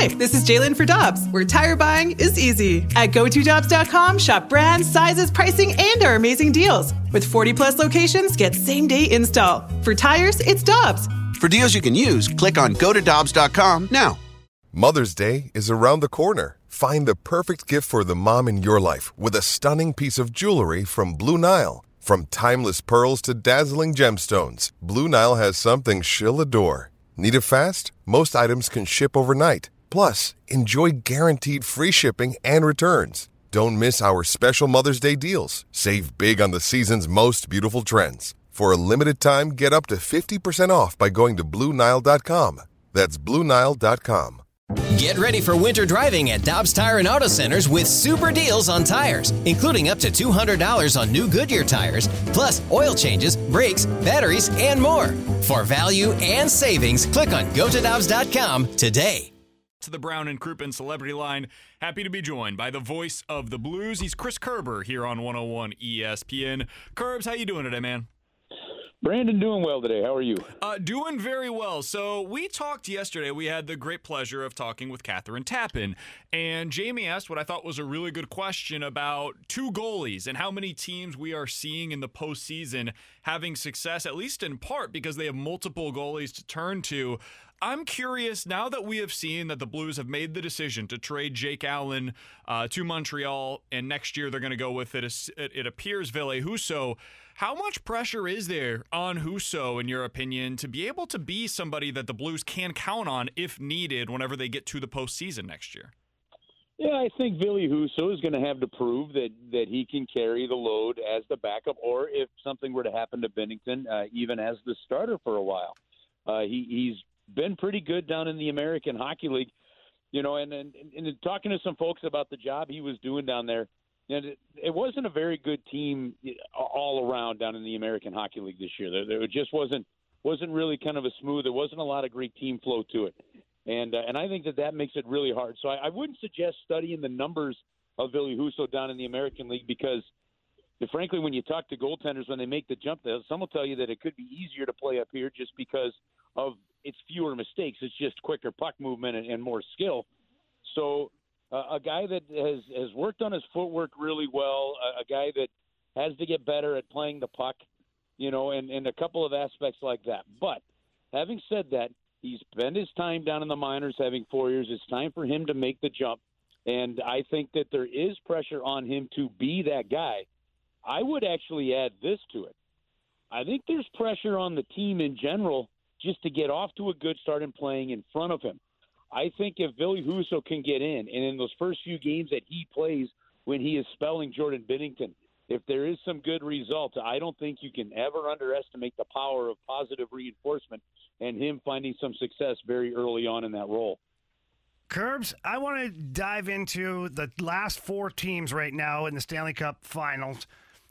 Hi, this is Jalen for Dobbs, where tire buying is easy. At GoToDobbs.com, shop brands, sizes, pricing, and our amazing deals. With 40 plus locations, get same day install. For tires, it's Dobbs. For deals you can use, click on GoToDobbs.com now. Mother's Day is around the corner. Find the perfect gift for the mom in your life with a stunning piece of jewelry from Blue Nile. From timeless pearls to dazzling gemstones, Blue Nile has something she'll adore. Need it fast? Most items can ship overnight. Plus, enjoy guaranteed free shipping and returns. Don't miss our special Mother's Day deals. Save big on the season's most beautiful trends. For a limited time, get up to 50% off by going to Bluenile.com. That's Bluenile.com. Get ready for winter driving at Dobbs Tire and Auto Centers with super deals on tires, including up to $200 on new Goodyear tires, plus oil changes, brakes, batteries, and more. For value and savings, click on gotodobbs.com today. To the Brown and Crouppen Celebrity Line. Happy to be joined by the voice of the Blues. He's Chris Kerber here on 101 ESPN. Curbs, how you doing today, man? Brandon, doing well today. How are you? Uh, doing very well. So we talked yesterday. We had the great pleasure of talking with Kathryn Tappen, and Jamie asked what I thought was a really good question about two goalies and how many teams we are seeing in the postseason having success, at least in part because they have multiple goalies to turn to. I'm curious now that we have seen that the Blues have made the decision to trade Jake Allen uh, to Montreal, and next year they're going to go with it. It, appears Ville Husso. How much pressure is there on Husso, in your opinion, to be able to be somebody that the Blues can count on if needed whenever they get to the postseason next year? Yeah, I think Ville Husso is going to have to prove that that he can carry the load as the backup, or if something were to happen to Binnington, uh, even as the starter for a while. Uh, he, he's been pretty good down in the American Hockey League, you know. And, and and talking to some folks about the job he was doing down there, and it, it wasn't a very good team all around down in the American Hockey League this year. There, there just wasn't wasn't really kind of a smooth. There wasn't a lot of great team flow to it, and uh, and I think that that makes it really hard. So I, I wouldn't suggest studying the numbers of Ville Husso down in the American League because, frankly, when you talk to goaltenders when they make the jump, there, some will tell you that it could be easier to play up here just because of it's fewer mistakes. It's just quicker puck movement and, and more skill. So uh, a guy that has has worked on his footwork really well, a, a guy that has to get better at playing the puck, you know, and, and a couple of aspects like that. But having said that, he's spent his time down in the minors having four years. It's time for him to make the jump. And I think that there is pressure on him to be that guy. I would actually add this to it. I think there's pressure on the team in general just to get off to a good start and playing in front of him. I think if Ville Husso can get in, and in those first few games that he plays when he is spelling Jordan Binnington, if there is some good results, I don't think you can ever underestimate the power of positive reinforcement and him finding some success very early on in that role. Curbs, I want to dive into the last four teams right now in the Stanley Cup finals.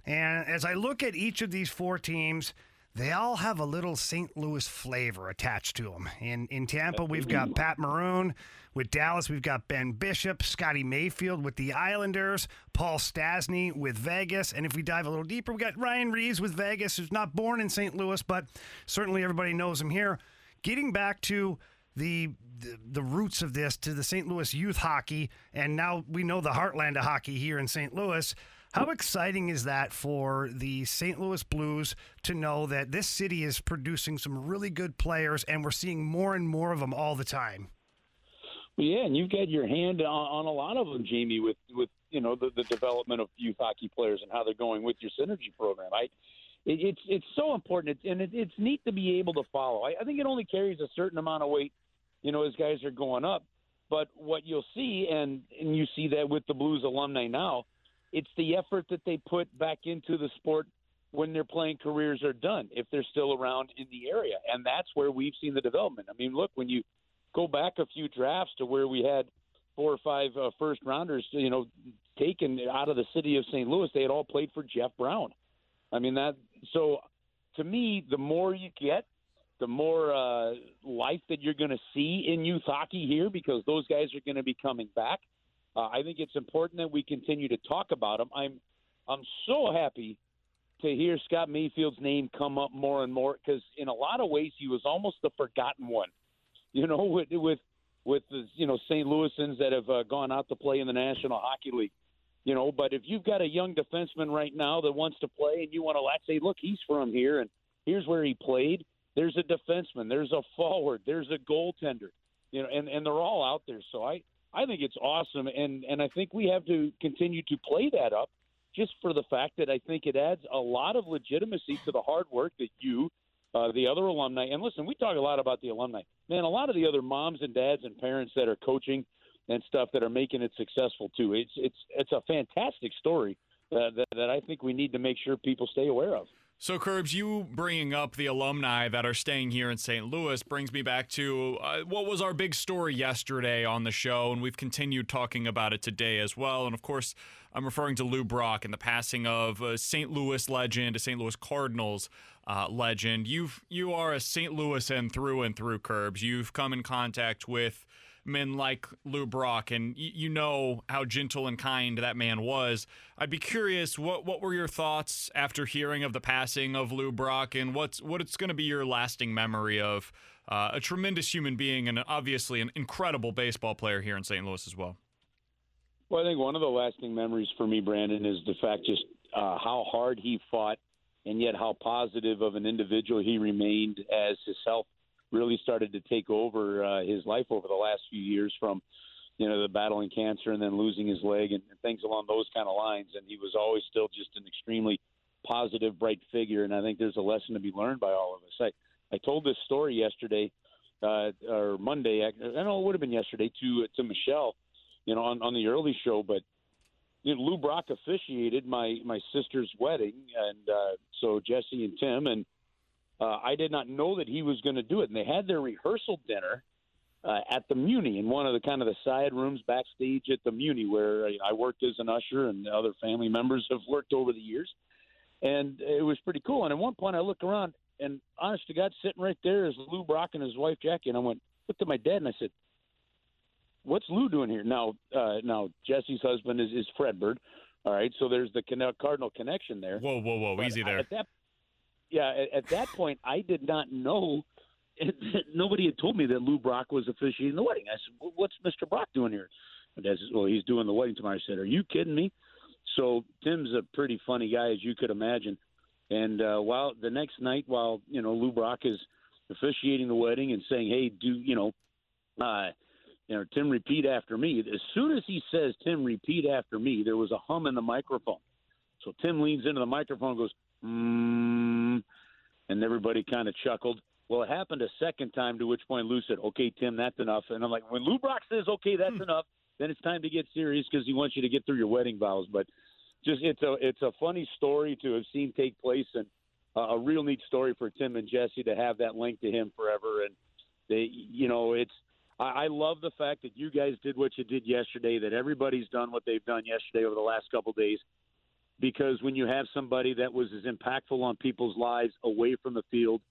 And as I look at each of these four teams, they all have a little St. Louis flavor attached to them. In in Tampa, we've got Pat Maroon. With Dallas, we've got Ben Bishop, Scotty Mayfield with the Islanders, Paul Stastny with Vegas, and if we dive a little deeper, we got Ryan Reaves with Vegas, who's not born in St. Louis, but certainly everybody knows him here. Getting back to the, the, the roots of this to the St. Louis youth hockey, and now we know the heartland of hockey here in St. Louis. How exciting is that for the St. Louis Blues to know that this city is producing some really good players and we're seeing more and more of them all the time? Yeah, and you've got your hand on, on a lot of them, Jamie, with with you know the, the development of youth hockey players and how they're going with your synergy program. I, it, it's it's so important, it's, and it, it's neat to be able to follow. I, I think it only carries a certain amount of weight, you know, as guys are going up. But what you'll see, and and you see that with the Blues alumni now, it's the effort that they put back into the sport when their playing careers are done, if they're still around in the area. And that's where we've seen the development. I mean, look, when you go back a few drafts to where we had four or five uh, first rounders, you know, taken out of the city of St. Louis, they had all played for Jeff Brown. I mean, that, so to me, the more you get, the more uh, life that you're going to see in youth hockey here because those guys are going to be coming back. Uh, I think it's important that we continue to talk about him. I'm I'm so happy to hear Scott Mayfield's name come up more and more because in a lot of ways he was almost the forgotten one. You know, with with with the you know St. Louisans that have uh, gone out to play in the National Hockey League. You know, but if you've got a young defenseman right now that wants to play, and you want to say, look, he's from here, and here's where he played. There's a defenseman. There's a forward. There's a goaltender. You know, and and they're all out there. So I I think it's awesome, and and I think we have to continue to play that up, just for the fact that I think it adds a lot of legitimacy to the hard work that you uh, the other alumni. And listen, we talk a lot about the alumni. Man, a lot of the other moms and dads and parents that are coaching and stuff that are making it successful too. It's it's it's a fantastic story uh, that, that I think we need to make sure people stay aware of. So, Curbs, you bringing up the alumni that are staying here in St. Louis brings me back to uh, what was our big story yesterday on the show, and we've continued talking about it today as well. And of course, I'm referring to Lou Brock and the passing of a St. Louis legend, a St. Louis Cardinals uh, legend. You've you are a St. Louis and through and through, Curbs. You've come in contact with men like Lou Brock, and y- you know how gentle and kind that man was. I'd be curious what what were your thoughts after hearing of the passing of Lou Brock, and what's what it's going to be your lasting memory of uh, a tremendous human being and obviously an incredible baseball player here in St. Louis as well. Well, I think one of the lasting memories for me, Brandon, is the fact just uh, how hard he fought, and yet how positive of an individual he remained as his health really started to take over uh, his life over the last few years from you know the battling cancer and then losing his leg and, and things along those kind of lines. And he was always still just an extremely positive bright figure. And i think there's a lesson to be learned by all of us. I i told this story yesterday uh or monday i, I know it would have been yesterday to to michelle you know on on the early show but you know, Lou Brock officiated my my sister's wedding, and uh, so Jesse and Tim and uh, I did not know that he was going to do it. And they had their rehearsal dinner uh, at the Muny in one of the kind of the side rooms backstage at the Muny where uh, I worked as an usher and other family members have worked over the years. And it was pretty cool. And at one point I look around and honest to God, sitting right there is Lou Brock and his wife Jackie. And I went, looked at my dad and I said, what's Lou doing here? Now, uh, now Jesse's husband is, is Fred Bird. All right. So there's the Cardinal connection there. Whoa, whoa, whoa. But Easy there. At that yeah, at, at that point, I did not know. Nobody had told me that Lou Brock was officiating the wedding. I said, "What's Mr. Brock doing here?" My dad says, "Well, he's doing the wedding tomorrow." I said, "Are you kidding me?" So Tim's a pretty funny guy, as you could imagine. And uh, while the next night, while you know Lou Brock is officiating the wedding and saying, "Hey, do you know, uh, you know, Tim, repeat after me." As soon as he says, "Tim, repeat after me," there was a hum in the microphone. So Tim leans into the microphone and goes, mm, and everybody kind of chuckled. Well, it happened a second time, to which point Lou said, "Okay, Tim, that's enough." And I'm like, when Lou Brock says, "Okay, that's hmm. enough," then it's time to get serious because he wants you to get through your wedding vows. But just it's a it's a funny story to have seen take place and uh, a real neat story for Tim and Jesse to have that link to him forever. And they, you know, it's I, I love the fact that you guys did what you did yesterday. That everybody's done what they've done yesterday over the last couple of days because when you have somebody that was as impactful on people's lives away from the field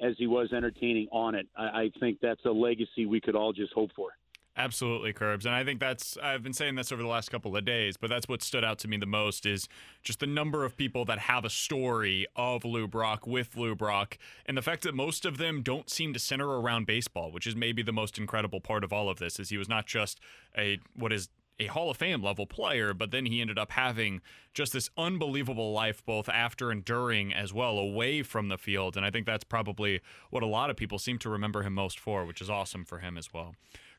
as he was entertaining on it, I, I think that's a legacy we could all just hope for. Absolutely, Curbs. And I think that's, I've been saying this over the last couple of days, but that's what stood out to me the most is just the number of people that have a story of Lou Brock with Lou Brock and the fact that most of them don't seem to center around baseball, which is maybe the most incredible part of all of this, is he was not just a, what is a Hall of Fame level player, but then he ended up having just this unbelievable life both after and during as well, away from the field. And I think that's probably what a lot of people seem to remember him most for, which is awesome for him as well.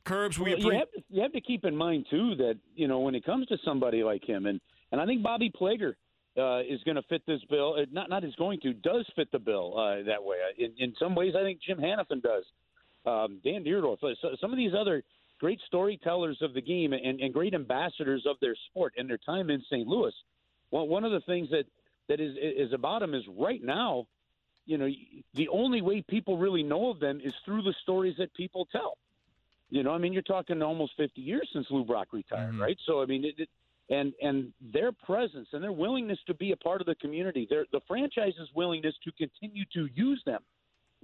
Curbs, we well, you, have to, you have to keep in mind too that you know when it comes to somebody like him, and and I think Bobby Plager uh, is going to fit this bill. Uh, not not is going to does fit the bill uh, that way. In, in some ways, I think Jim Hanifan does. Um, Dan Dierdorf, so some of these other great storytellers of the game and, and great ambassadors of their sport and their time in St. Louis. Well, one of the things that that is is about them is right now, you know, the only way people really know of them is through the stories that people tell. You know, I mean, you're talking almost 50 years since Lou Brock retired, mm-hmm. right? So, I mean, it, it, and and their presence and their willingness to be a part of the community, their the franchise's willingness to continue to use them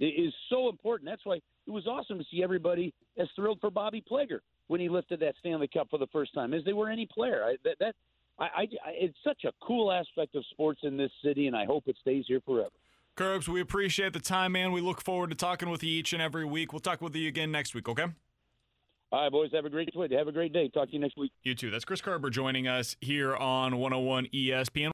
is so important. That's why it was awesome to see everybody as thrilled for Bobby Plager when he lifted that Stanley Cup for the first time as they were any player. I, that, that I, I, it's such a cool aspect of sports in this city, and I hope it stays here forever. Curbs, we appreciate the time, man. We look forward to talking with you each and every week. We'll talk with you again next week, okay? All right, boys. Have a great have a great day. Talk to you next week. You too. That's Chris Kerber joining us here on 101 ESPN.